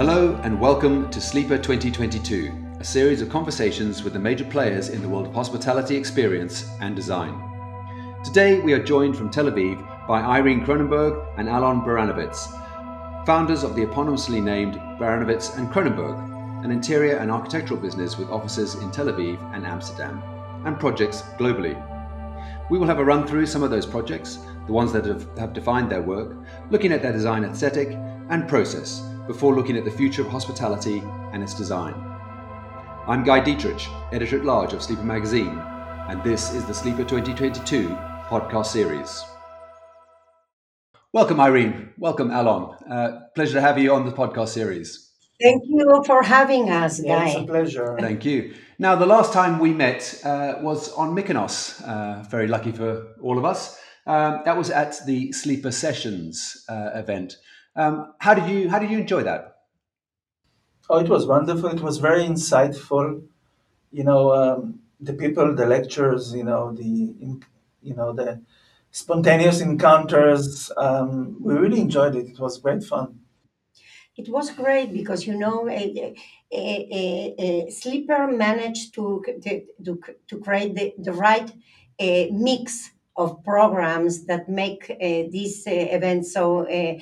Hello and welcome to Sleeper 2022, a series of conversations with the major players in the world of hospitality experience and design. Today we are joined from Tel Aviv by Irene Kronenberg and Alon Baranowitz, founders of the eponymously named Baranowitz and Kronenberg, an interior and architectural business with offices in Tel Aviv and Amsterdam, and projects globally. We will have a run through some of those projects, the ones that have, have defined their work, looking at their design aesthetic and process before looking at the future of hospitality and its design. I'm Guy Dittrich, editor at large of Sleeper Magazine, and this is the Sleeper 2022 podcast series. Welcome, Irene. Welcome, Alon. Uh, pleasure to have you on the podcast series. Thank you for having us, Guy. Yeah, it's a pleasure. Thank you. Now, the last time we met uh, was on Mykonos. Uh, very lucky for all of us. Um, that was at the Sleeper Sessions uh, event. Um, how did you How did you enjoy that? Oh, it was wonderful. It was very insightful. You know, um, the people, the lectures. You know, the you know the spontaneous encounters. Um, we really enjoyed it. It was great fun. It was great because you know, a, a, a, a Sleeper managed to to to create the, the right uh, mix of programs that make uh, these uh, events so uh,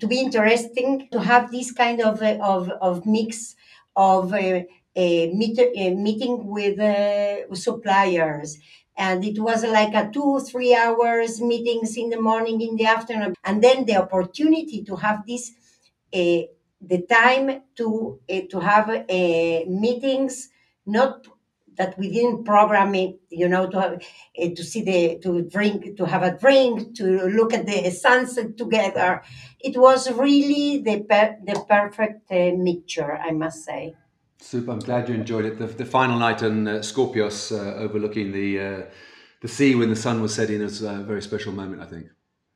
to be interesting to have this kind of uh, of, of mix of uh, meet, meeting with uh, suppliers. And it was like a two three hours meetings in the morning in the afternoon. And then the opportunity to have this the time to to have meetings not that we didn't program it, you know, to have, uh, to see the to drink, to have a drink, to look at the sunset together. It was really the per- the perfect uh, mixture, I must say. Super. I'm glad you enjoyed it. The, the final night on uh, Skorpios, uh, overlooking the uh, the sea when the sun was setting, was a very special moment. I think.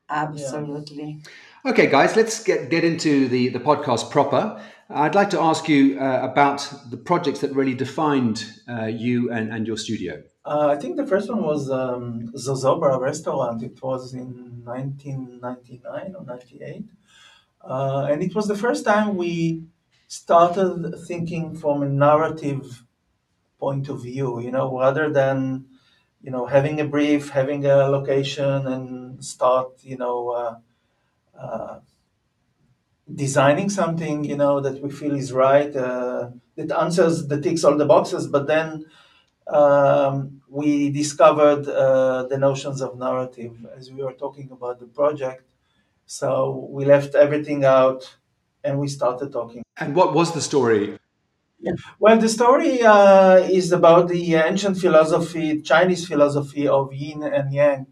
Absolutely. Yeah. Okay, guys, let's get get into the the podcast proper. I'd like to ask you uh, about the projects that really defined uh, you and, and your studio. Uh, I think the first one was um, Zozobra restaurant. It was in 1999 or 98. Uh, and it was the first time we started thinking from a narrative point of view, you know, rather than, you know, having a brief, having a location and start, you know, uh, uh, designing something you know that we feel is right uh, that answers that ticks all the boxes but then um, we discovered uh, the notions of narrative as we were talking about the project. So we left everything out and we started talking. And what was the story? Well the story uh, is about the ancient philosophy chinese philosophy of yin and yang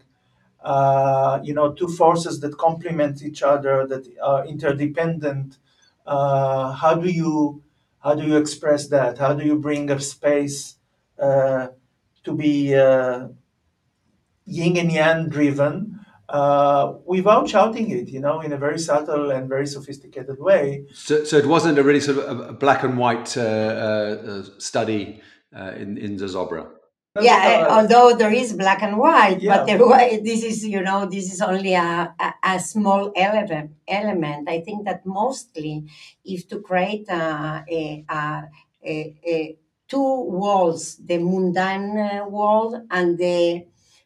uh, you know, two forces that complement each other, that are interdependent. Uh, how do you how do you express that? How do you bring a space uh, to be uh, yin and yang driven uh, without shouting it? You know, in a very subtle and very sophisticated way. So, so it wasn't a really sort of a black and white uh, study in in the Zozobra yeah uh, although there is black and white yeah. but the, this is you know this is only a, a, a, small element element. I think that mostly if to create a, a, a two worlds the mundane uh, world and the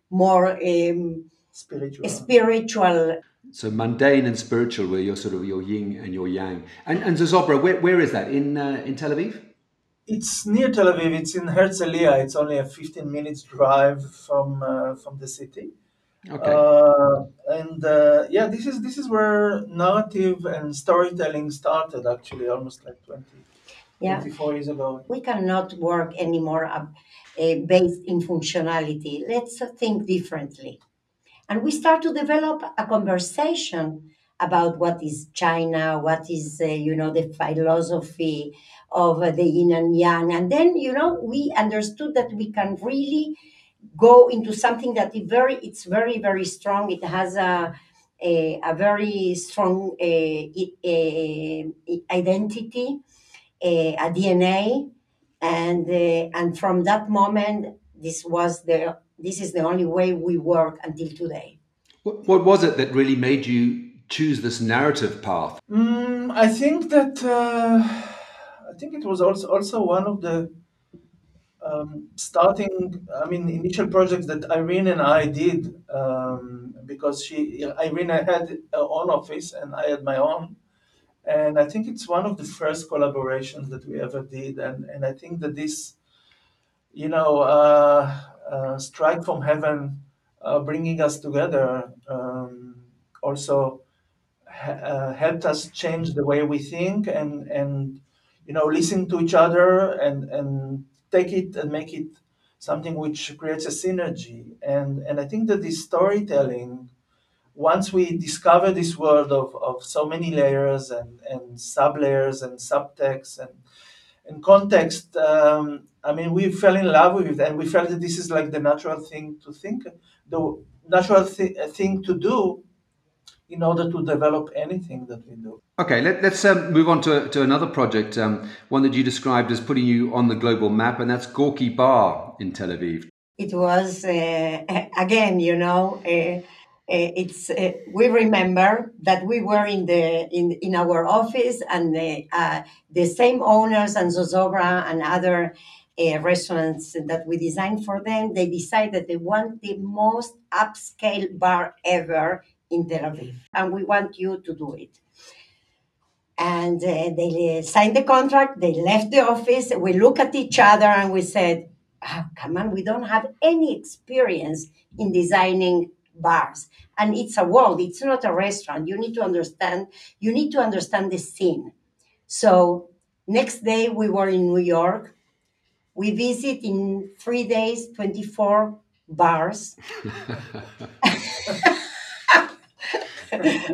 more um, spiritual. spiritual. So mundane and spiritual where you're sort of your yin and your yang. And and Zozobra where, where is that? In uh, in tel aviv it's near Tel Aviv. It's in Herzliya. It's only a 15 minutes drive from uh, from the city. Okay. Uh, and uh, yeah, this is this is where narrative and storytelling started. Actually, almost like 20, yeah. 24 years ago. We cannot work anymore uh, based in functionality. Let's think differently, and we start to develop a conversation about what is China, what is uh, you know the philosophy of uh, the yin and yang, and then you know we understood that we can really go into something that is very it's very very strong. It has a a, a very strong uh, a, identity, a, DNA, and uh, and from that moment, this was the this is the only way we work until today. What was it that really made you choose this narrative path? Mm, I think that uh, I think it was also also one of the um, starting. I mean, initial projects that Irene and I did um, because she Irene had her own office and I had my own, and I think it's one of the first collaborations that we ever did, and and I think that this, you know, uh, uh, strike from heaven, uh, bringing us together, um, also uh, helped us change the way we think and and you know listen to each other and and take it and make it something which creates a synergy. And and I think that this storytelling once we discover this world of, of so many layers and, and sub layers and subtext and and context, um, I mean, we fell in love with it, and we felt that this is like the natural thing to think, the natural th- thing to do in order to develop anything that we do. Okay, let, us um, move on to, to another project, um, one that you described as putting you on the global map, and that's Gorky Bar in Tel Aviv. It was, uh, again, you know, uh, uh, it's uh, we remember that we were in the in, in our office and the, uh, the same owners and Zozobra and other uh, restaurants that we designed for them they decided they want the most upscale bar ever in Tel Aviv, and we want you to do it. And uh, they signed the contract, they left the office, we look at each other and we said, oh, come on, we don't have any experience in designing bars. And it's a world, it's not a restaurant. You need to understand, you need to understand the scene. So next day we were in New York. We visit in three days, 24 bars.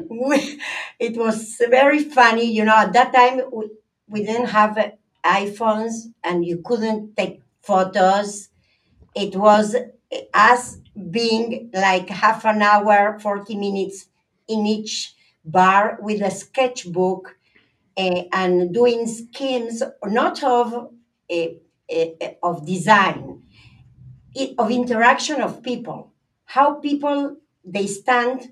we, it was very funny. You know, at that time, we, we didn't have iPhones and you couldn't take photos. It was us being like half an hour, 40 minutes in each bar with a sketchbook uh, and doing schemes, not of, uh, uh, of design, it, of interaction of people, how people, they stand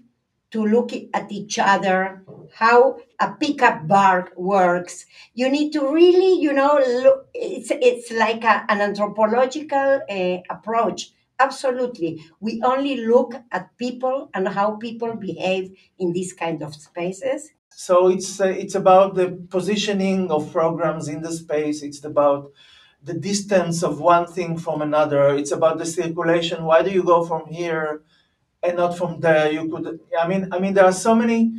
to look at each other, how a pickup bar works. You need to really, you know, look, it's, it's like a, an anthropological uh, approach. Absolutely. We only look at people and how people behave in these kind of spaces. So it's uh, it's about the positioning of programs in the space. It's about the distance of one thing from another. It's about the circulation. Why do you go from here and not from there. You could, I mean, I mean, there are so many,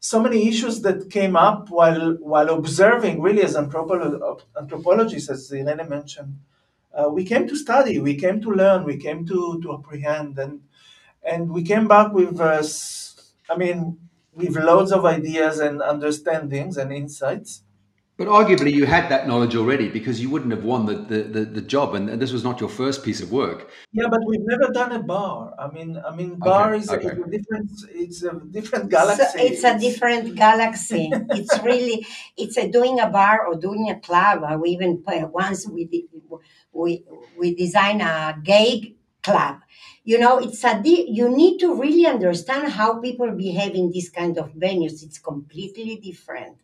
so many issues that came up while while observing. Really, as anthropolo- anthropologists, as Irene mentioned, uh, we came to study, we came to learn, we came to to apprehend, and and we came back with, uh, I mean, with loads of ideas and understandings and insights. But arguably, you had that knowledge already because you wouldn't have won the, the, the, the job, and, and, this was not your first piece of work. Yeah, but we've never done a bar. I mean, I mean, bar okay, is, okay. a, different. It's a different galaxy. So it's a different galaxy. it's really it's a, doing a bar or doing a club. Uh, we even once we we we design a gay club. You know, it's a you need to really understand how people behave in this kind of venues. It's completely different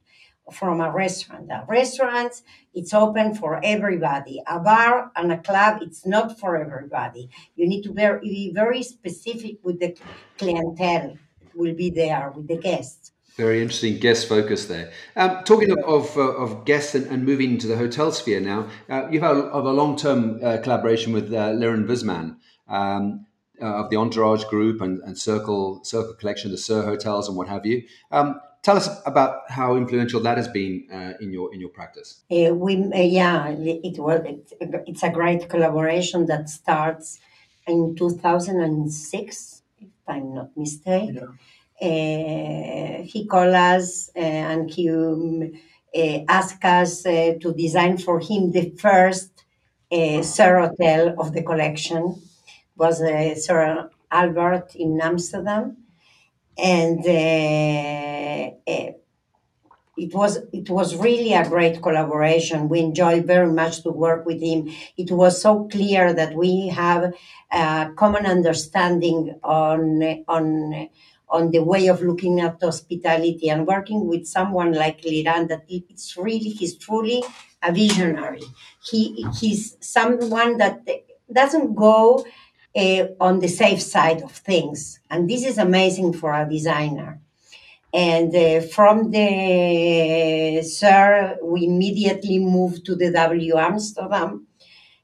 from a restaurant. A restaurant, it's open for everybody. A bar and a club, it's not for everybody. You need to be very specific with the clientele will be there with the guests. Very interesting guest focus there. Um, talking of of, uh, of guests and, and, moving into the hotel sphere now, uh, you've had a, a long term uh, collaboration with uh, Liran Wizman um, uh, of the Entourage Group and, and Circle Circle Collection, the Sir Hotels, and what have you. Um, tell us about how influential that has been uh, in your in your practice. Uh, we uh, yeah, it was it's a great collaboration that starts in 2006, if I'm not mistaken. Yeah. Uh, he called us uh, and he um, uh, asked us to design for him the first Sir hotel of the collection. It was Sir Albert in Amsterdam and uh, uh, it was it was really a great collaboration. We enjoyed very much to work with him. It was so clear that we have a common understanding on on on the way of looking at hospitality and working with someone like Liran that it's really he's truly a visionary. He he's someone that doesn't go uh, on the safe side of things, and this is amazing for a designer. And uh, from the SIR, we immediately moved to the W Amsterdam,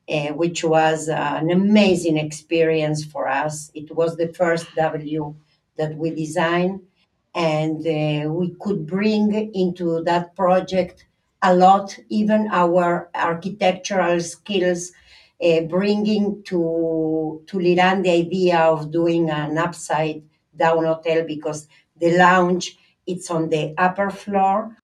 uh, which was an amazing experience for us. It was the first W that we designed, and uh, we could bring into that project a lot, even our architectural skills, uh, bringing to to Liran the idea of doing an upside down hotel because the lounge it's on the upper floor.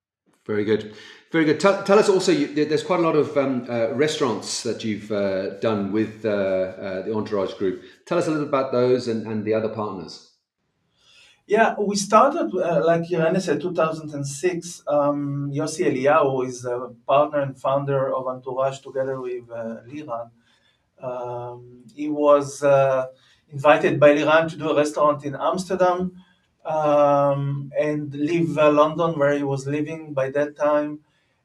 Very good. Very good. Tell, tell us also, you, there's quite a lot of um, uh, restaurants that you've uh, done with uh, uh the Entourage Group. Tell us a little about those and, and the other partners. Yeah, we started, uh, like Irene said, 2006. Um, Yossi Eliyahu is a partner and founder of Entourage together with uh, Liran. Um, he was uh, invited by Liran to do a restaurant in Amsterdam um, and leave uh, London where he was living by that time.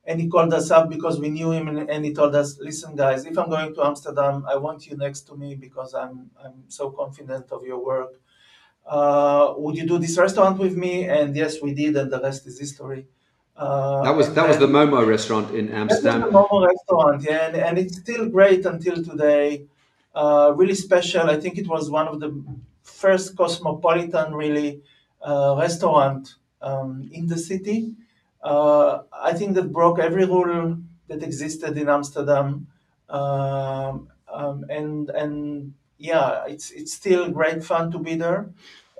And he called us up because we knew him, and, and, he told us, "Listen, guys, if I'm going to Amsterdam, I want you next to me because I'm I'm so confident of your work. Uh, would you do this restaurant with me?" And yes, we did, and the rest is history. Uh, that was that was the Momo restaurant in Amsterdam. the Momo restaurant, yeah, and, and it's still great until today. Uh, really special. I think it was one of the first cosmopolitan, really uh, restaurant um, in the city. Uh, I think that broke every rule that existed in Amsterdam, um, um, and and yeah, it's it's still great fun to be there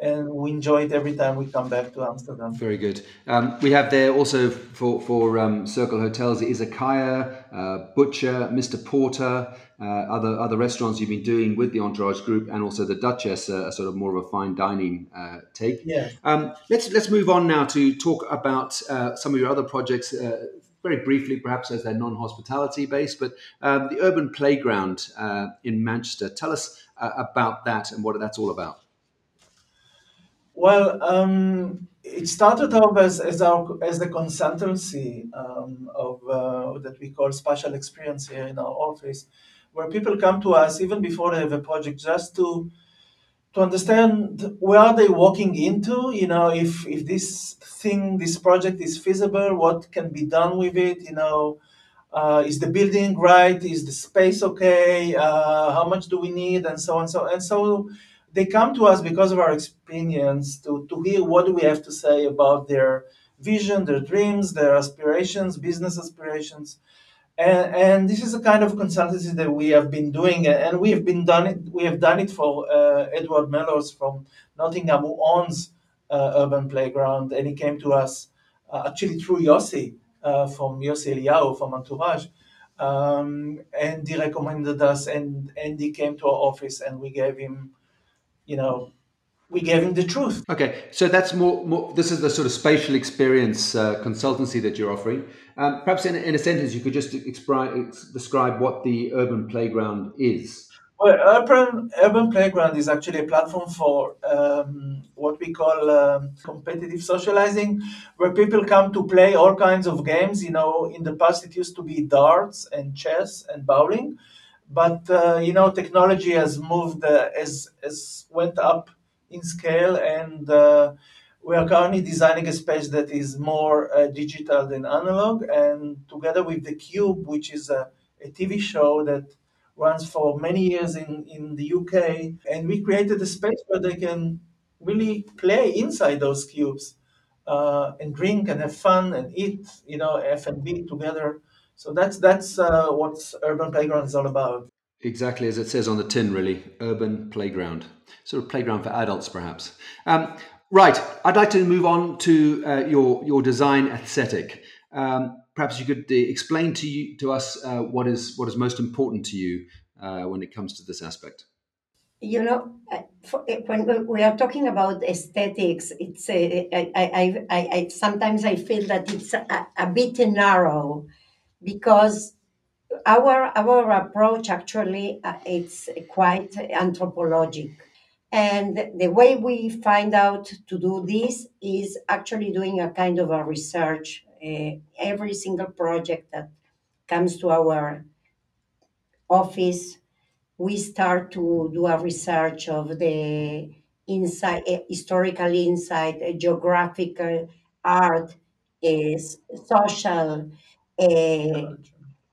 and we enjoy it every time we come back to Amsterdam. Very good. Um, we have there also for for um, Circle Hotels Izakaya, uh, Butcher, Mr. Porter, uh, other other restaurants you've been doing with the Entourage Group, and also the Duchess, uh, a sort of more of a fine dining uh, take. Yeah. Um, let's let's move on now to talk about uh, some of your other projects. Uh, very briefly, perhaps as they're non-hospitality based, but um, the Urban Playground in Manchester. Tell us about that and what that's all about. Well, um, it started off as, as, our, as the consultancy um, of uh, that we call spatial experience here in our office, where people come to us even before they have a project just to to understand where are they walking into you know if if this thing this project is feasible what can be done with it you know uh, is the building right is the space okay uh, how much do we need and so on so and so they come to us because of our experience to, to hear what we have to say about their vision, their dreams, their aspirations, business aspirations. And, and this is a kind of consultancy that we have been doing, and we have been done it. We have done it for uh, Edward Mellows from Nottingham, who owns uh, Urban Playground, and he came to us uh, actually through Yossi uh, from Yossi Eliyahu from Entourage, um, and he recommended us, and and he came to our office, and we gave him you know, we gave him the truth. Okay, so that's more. more this is the sort of spatial experience uh, consultancy that you're offering. Um, perhaps in, in, a sentence, you could just expri- describe what the urban playground is. Well, urban urban playground is actually a platform for um, what we call um, competitive socializing, where people come to play all kinds of games. You know, in the past it used to be darts and chess and bowling but uh, you know technology has moved uh, as as went up in scale and uh, we are currently designing a space that is more uh, digital than analog. And together with the cube which is a, a tv show that runs for many years in, in the uk and we created a space where they can really play inside those cubes uh, and drink and have fun and eat you know f&b together so that's that's uh, what urban playground is all about. Exactly as it says on the tin, really. Urban playground, sort of playground for adults, perhaps. Um, right. I'd like to move on to uh, your your design aesthetic. Um, perhaps you could uh, explain to you to us uh, what is what is most important to you uh, when it comes to this aspect. You know, uh, for, when we are talking about aesthetics, it's a, I, I, I, I, sometimes I feel that it's a, a bit narrow because our our approach actually uh, it's quite anthropologic. And the way we find out to do this is actually doing a kind of a research uh, every single project that comes to our office. We start to do a research of the inside uh, historical insight uh, geographical art is social uh,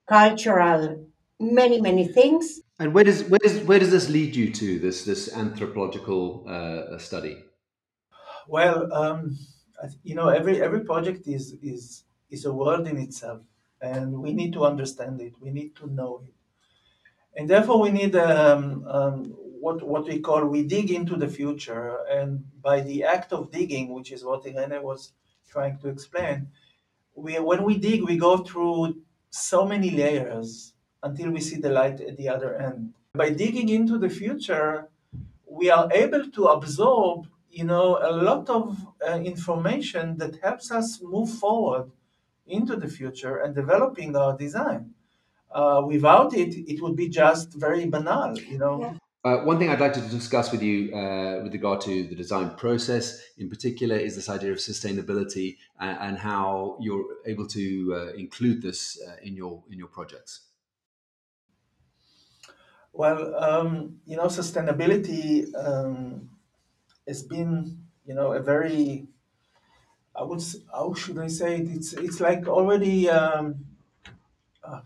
cultural, many many things. And where does where does where does this lead you to this this anthropological uh, study? Well, um, you know, every every project is is is a world in itself, and we need to understand it. We need to know it, and therefore we need um, um, what what we call we dig into the future, and by the act of digging, which is what Irene was trying to explain, we when we dig, we go through so many layers until we see the light at the other end. By digging into the future, we are able to absorb, you know, a lot of uh, information that helps us move forward into the future and developing our design. Uh, without it, it would be just very banal, you know. Yeah. Uh, one thing I'd like to discuss with you uh, with regard to the design process in particular is this idea of sustainability and, and how you're able to uh, include this uh, in your in your projects. Well, um, you know, sustainability um, has been, you know, a very, I would, how should I say it? It's it's like already. Um, uh,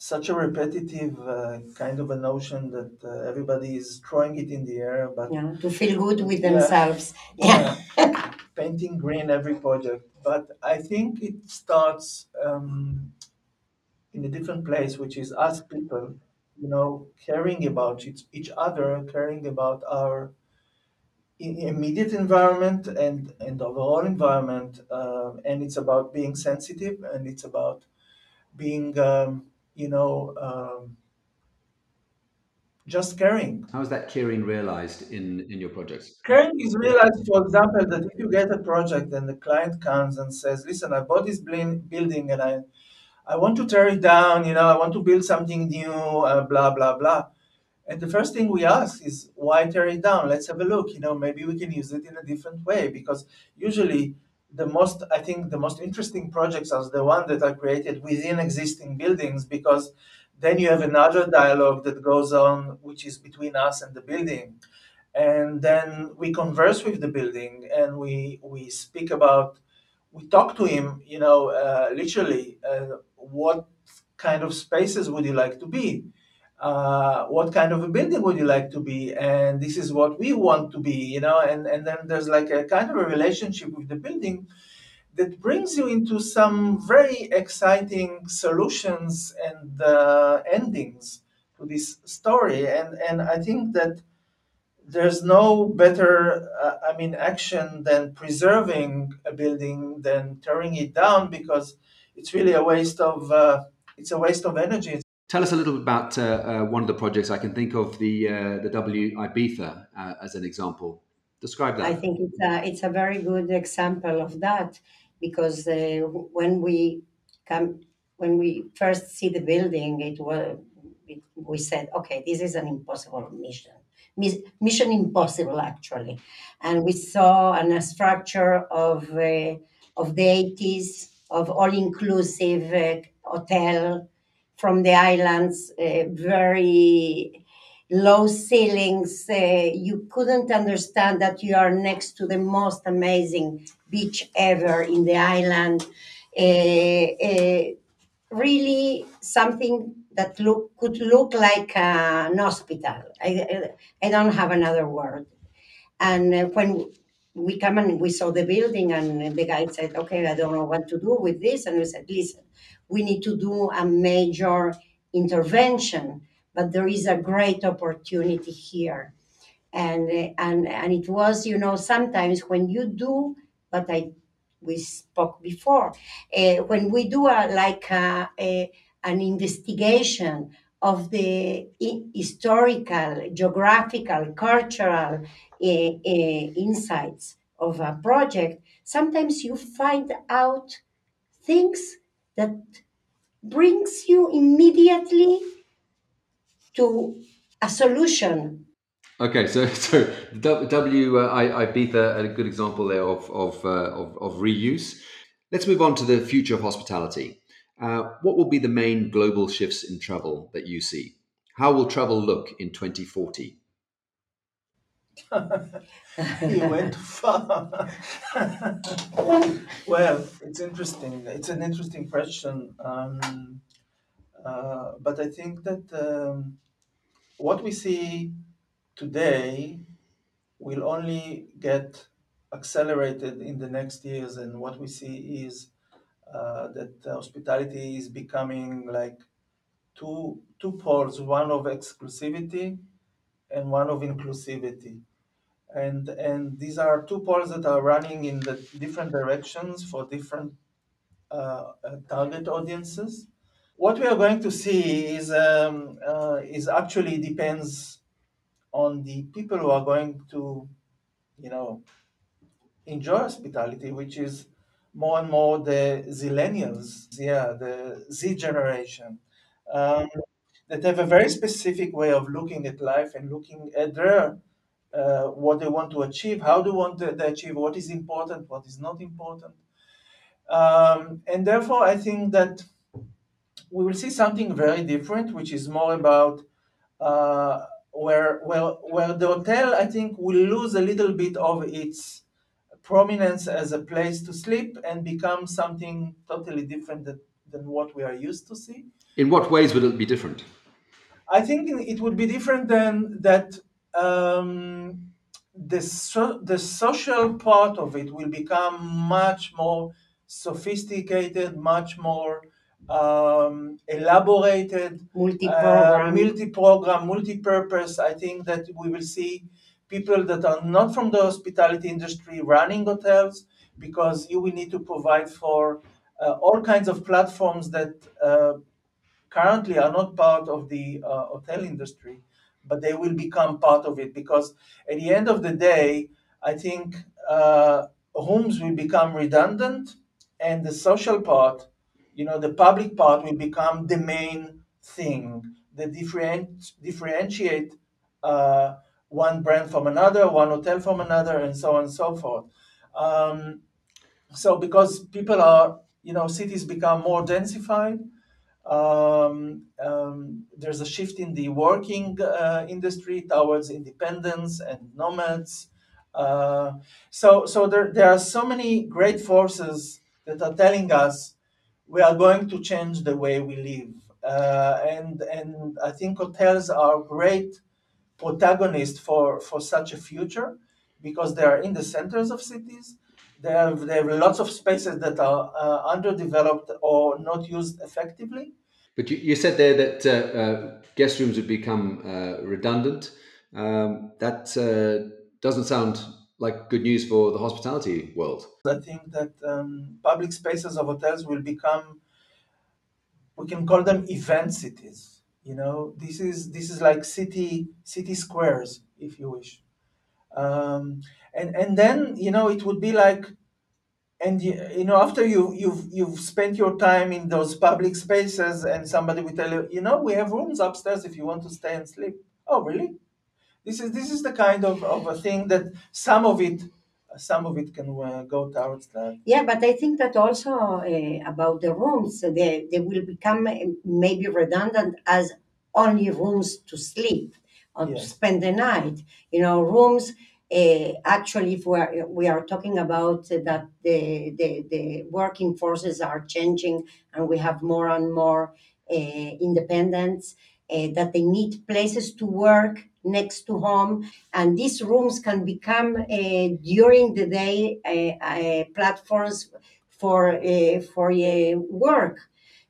such a repetitive uh, kind of a notion that uh, everybody is throwing it in the air, but yeah, to feel good with themselves. Yeah, yeah. painting green every project. But I think it starts um, in a different place, which is us people, you know, caring about each, each other, caring about our immediate environment and and overall environment, uh, and it's about being sensitive, and it's about being um, you know, um, just caring. How is that caring realized in, in your projects? Caring is realized, for example, that if you get a project and the client comes and says, listen, I bought this building and I, I want to tear it down, you know, I want to build something new, uh, blah, blah, blah. And the first thing we ask is, why tear it down? Let's have a look. You know, maybe we can use it in a different way because usually the most i think the most interesting projects are the ones that are created within existing buildings because then you have another dialogue that goes on which is between us and the building. And then we converse with the building and we we speak about we talk to him you know uh, literally uh, what kind of spaces would you like to be uh, what kind of a building would you like to be? And this is what we want to be you know? And, and then there's like a kind of a relationship with the building that brings you into some very exciting solutions and uh, endings to this story. And and i think that there's no better uh, i mean action than preserving a building than tearing it down because it's really a waste of uh, it's a waste of energy Tell us a little bit about uh, uh, one of the projects. I can think of the uh, the W Ibiza uh, as an example. Describe that. I think it's a, it's a very good example of that because uh, when we come when we first see the building, it was it, we said, okay, this is an impossible mission. Mission impossible, actually, and we saw an, a structure of uh, of the eighties of all inclusive hotel from the islands, uh, very low ceilings. Uh, you couldn't understand that you are next to the most amazing beach ever in the island. Uh, uh really something that look could look like an hospital. I, I don't have another word. And uh, when we come and we saw the building, and the guy said, "Okay, I don't know what to do with this," and we said, "Listen, we need to do a major intervention, but there is a great opportunity here. And, and, and it was, you know, sometimes when you do what I we spoke before, uh, when we do a, like a, a, an investigation of the historical, geographical, cultural uh, uh, insights of a project, sometimes you find out things that brings you immediately to a solution. Okay, so so W uh, I, Ibiza a good example there of of, uh, of, of reuse. Let's move on to the future of hospitality. Uh, what will be the main global shifts in travel that you see? How will travel look in 2040? He went far. well, it's interesting. It's an interesting question. Um, uh, but I think that um, what we see today will only get accelerated in the next years, and what we see is uh, that hospitality is becoming like two two poles: one of exclusivity and one of inclusivity and and these are two poles that are running in the different directions for different uh, uh, target audiences. What we are going to see is um, uh, is actually depends on the people who are going to, you know, enjoy hospitality, which is more and more the zillennials, yeah, the Z generation, um, that have a very specific way of looking at life and looking at their uh, what they want to achieve, how they want to, achieve, what is important, what is not important. Um, and therefore, I think that we will see something very different, which is more about uh, where, where, where the hotel, I think, will lose a little bit of its prominence as a place to sleep and become something totally different than, than what we are used to see. In what ways would it be different? I think it would be different than that um, the, so, the social part of it will become much more sophisticated, much more um, elaborated, multi-program, uh, multi-program, multi-purpose. I think that we will see people that are not from the hospitality industry running hotels because you will need to provide for uh, all kinds of platforms that uh, currently are not part of the uh, hotel industry, but they will become part of it because at the end of the day, I think uh, homes will become redundant and the social part, you know, the public part will become the main thing that different, differentiate uh, one brand from another, one hotel from another, and so on and so forth. Um, so because people are, you know, cities become more densified, um, um, there's a shift in the working uh, industry towards independence and nomads. Uh, so, so there, there are so many great forces that are telling us we are going to change the way we live. Uh, and, and I think hotels are great protagonists for, for such a future because they are in the centers of cities. They have, they have lots of spaces that are uh, underdeveloped or not used effectively. But you, you said there that uh, uh, guest rooms would become uh, redundant. Um, that uh, doesn't sound like good news for the hospitality world. I think that um, public spaces of hotels will become, we can call them event cities. You know, this is this is like city city squares, if you wish. Um, and and then you know it would be like and you know after you you've you've spent your time in those public spaces and somebody will tell you you know we have rooms upstairs if you want to stay and sleep. Oh really? This is this is the kind of, of a thing that some of it some of it can uh, go towards that yeah but i think that also uh, about the rooms they, they will become uh, maybe redundant as only rooms to sleep or to spend the night. You know rooms Uh, actually, if we are, we are talking about that the, the, the working forces are changing and we have more and more uh, independence, uh, that they need places to work next to home, and these rooms can become uh, during the day uh, platforms for for work.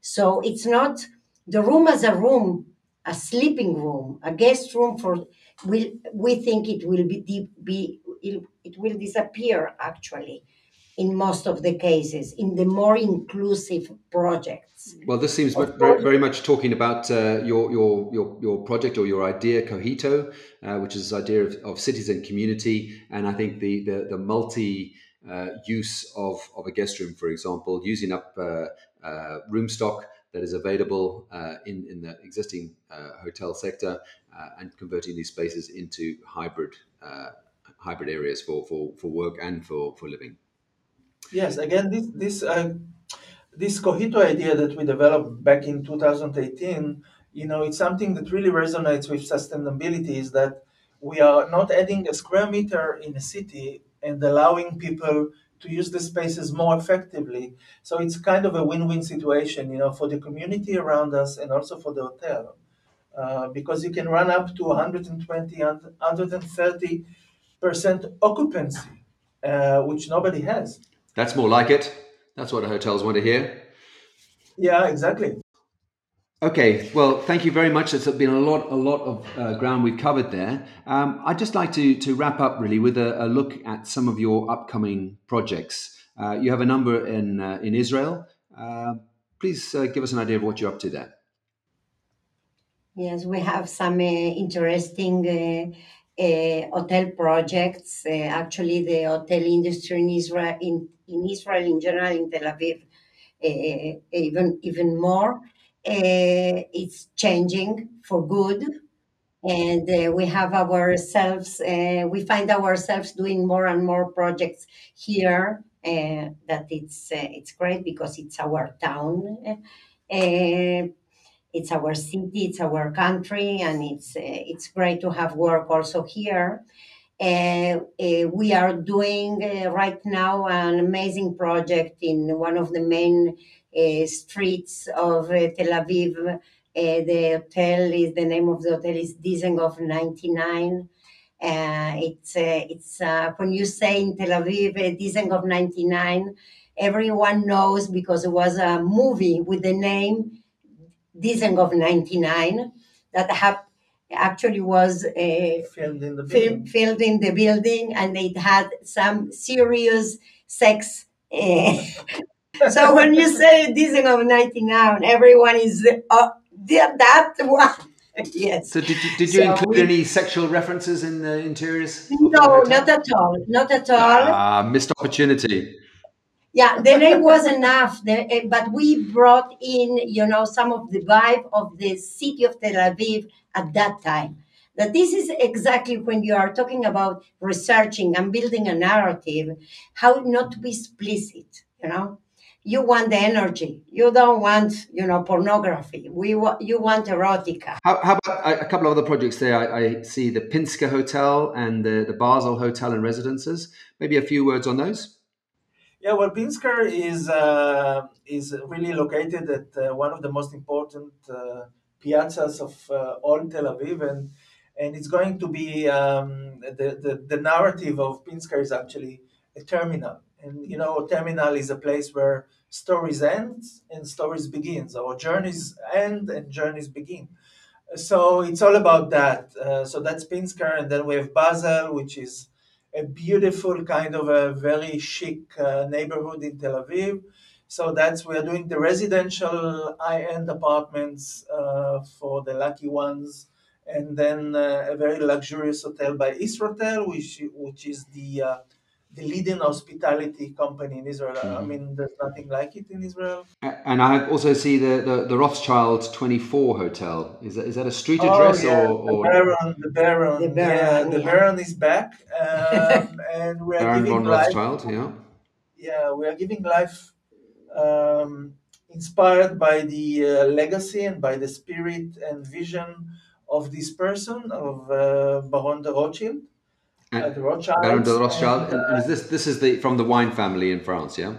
So it's not the room as a room, a sleeping room, a guest room for will we think it will be, be it, it will disappear actually in most of the cases, in the more inclusive projects. Well, this seems very, very, much talking about uh, your, your, your, your project or your idea, Cogito, uh, which is this idea of, of citizen community. And I think the, the, the multi uh, use of, of a guest room, for example, using up uh, uh, room stock that is available uh, in, in the existing hotel sector and converting these spaces into hybrid hybrid areas for, for, for work and for, for living. Yes, again, this this uh, this Cogito idea that we developed back in 2018, you know, it's something that really resonates with sustainability. Is that we are not adding a square meter in a city and allowing people to use the spaces more effectively. So it's kind of a win-win situation, you know, for the community around us and also for the hotel, uh, because you can run up to 120, 130 percent occupancy, uh, which nobody has. That's more like it. That's what hotels want to hear. Yeah, exactly. Okay, well, thank you very much. It's been a lot, a lot of uh, ground we've covered there. Um, I'd just like to to wrap up really with a, a look at some of your upcoming projects. Uh, you have a number in uh, in Israel. Uh, please uh, give us an idea of what you're up to there. Yes, we have some uh, interesting hotel projects. actually, the hotel industry in Israel in in Israel in general, in Tel Aviv, uh, even even more. Uh, it's changing for good, and uh, we have ourselves. we find ourselves doing more and more projects here. that it's it's great because it's our town it's our city, it's our country, and it's uh, it's great to have work also here. Uh, uh, we are doing right now an amazing project in one of the main streets of Tel Aviv. the hotel is the name of the hotel is Dizengoff 99. Uh, it's it's uh, when you say in Tel Aviv uh, Dizengoff 99, everyone knows because it was a movie with the name Dizengoff 99 that have actually was uh, filmed in the building. filmed in the building, and it had some serious sex. Uh, so when you say Dizengoff 99, everyone is uh, that one. yes. So did you, did you so include we, any sexual references in the interiors? No, not at all. Not at all. Ah, missed opportunity. Yeah, the name was enough, the, uh, but we brought in, you know, some of the vibe of the city of Tel Aviv at that time. That this is exactly when you are talking about researching and building a narrative, how not to be explicit, you know? You want the energy. You don't want, you know, pornography. We wa- you want erotica. How, how about a, couple of other projects there? I, I, see the Pinsker Hotel and the, the Basel Hotel and Residences. Maybe a few words on those. Yeah, well, Pinsker is uh, is really located at uh, one of the most important uh, piazzas of uh, all Tel Aviv, and and it's going to be um, the, the the narrative of Pinsker is actually a terminal, and you know, a terminal is a place where stories end and stories begins, or journeys end and journeys begin. So it's all about that. Uh, so that's Pinsker, and then we have Basel, which is a beautiful kind of a very chic uh, neighborhood in Tel Aviv. So that's we are doing the residential high-end apartments uh, for the lucky ones, and then uh, a very luxurious hotel by Isrotel, which which is the uh, the leading hospitality company in Israel. Mm-hmm. I mean, there's nothing like it in Israel. And I also see the, the, the Rothschild 24 hotel. Is that, is that a street oh, address yeah. or, or, The Baron, the Baron, the Baron, yeah, the Baron is back. Um, and we are Baron giving life. Rothschild, yeah. Yeah, we are giving life um, inspired by the uh, legacy and by the spirit and vision of this person, of uh, Baron de Rothschild. Uh, the Rothschild. Baron de Rothschild. And, and, is this this is the from the wine family in France, yeah?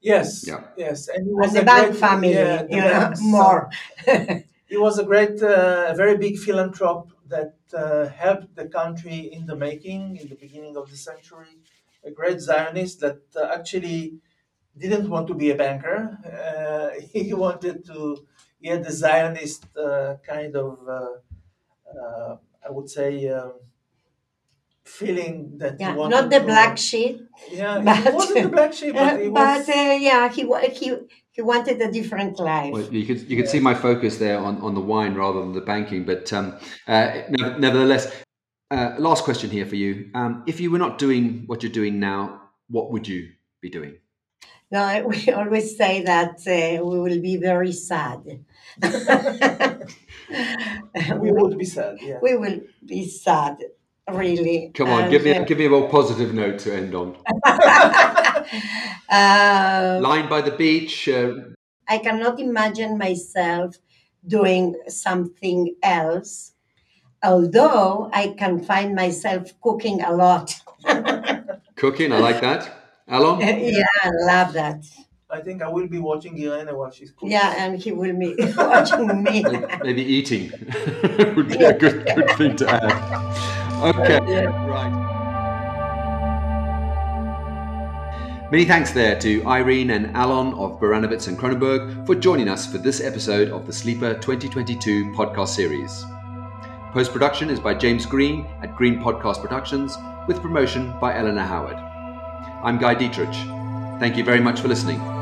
Yes. Yeah. Yes, and he was and the bank family. Yeah, yeah more. he was a great, uh, very big philanthrope that uh, helped the country in the making in the beginning of the century. A great Zionist that uh, actually didn't want to be a banker. Uh, he wanted to. He had the Zionist uh, kind of, uh, I would say. Um, feeling that Yeah, he wanted not the to- black sheep, Yeah, but- it wasn't the black sheep, but it but uh, yeah, he he he wanted a different life. Well, you could you could see my focus there on, on the wine rather than the banking, but um, uh, nevertheless, uh, last question here for you: um, If you were not doing what you're doing now, what would you be doing? No, we always say that uh, we will be very sad. we would be sad, yeah. we will be sad, really. Come on, And, give me uh, give me a more positive note to end on. uh, Lying by the beach. Uh, I cannot imagine myself doing something else, although I can find myself cooking a lot. cooking, I like that. Alon, yeah, I love that. I think I will be watching Irene while she's cooking. Yeah, and he will be watching me. maybe eating would be a good good thing to add. Okay, right. Many thanks there to Irene and Alon of Baranowitz and Kronenberg for joining us for this episode of the Sleeper 2022 podcast series. Post production is by James Green at Green Podcast Productions, with promotion by Eleanor Howard. I'm Guy Dittrich. Thank you very much for listening.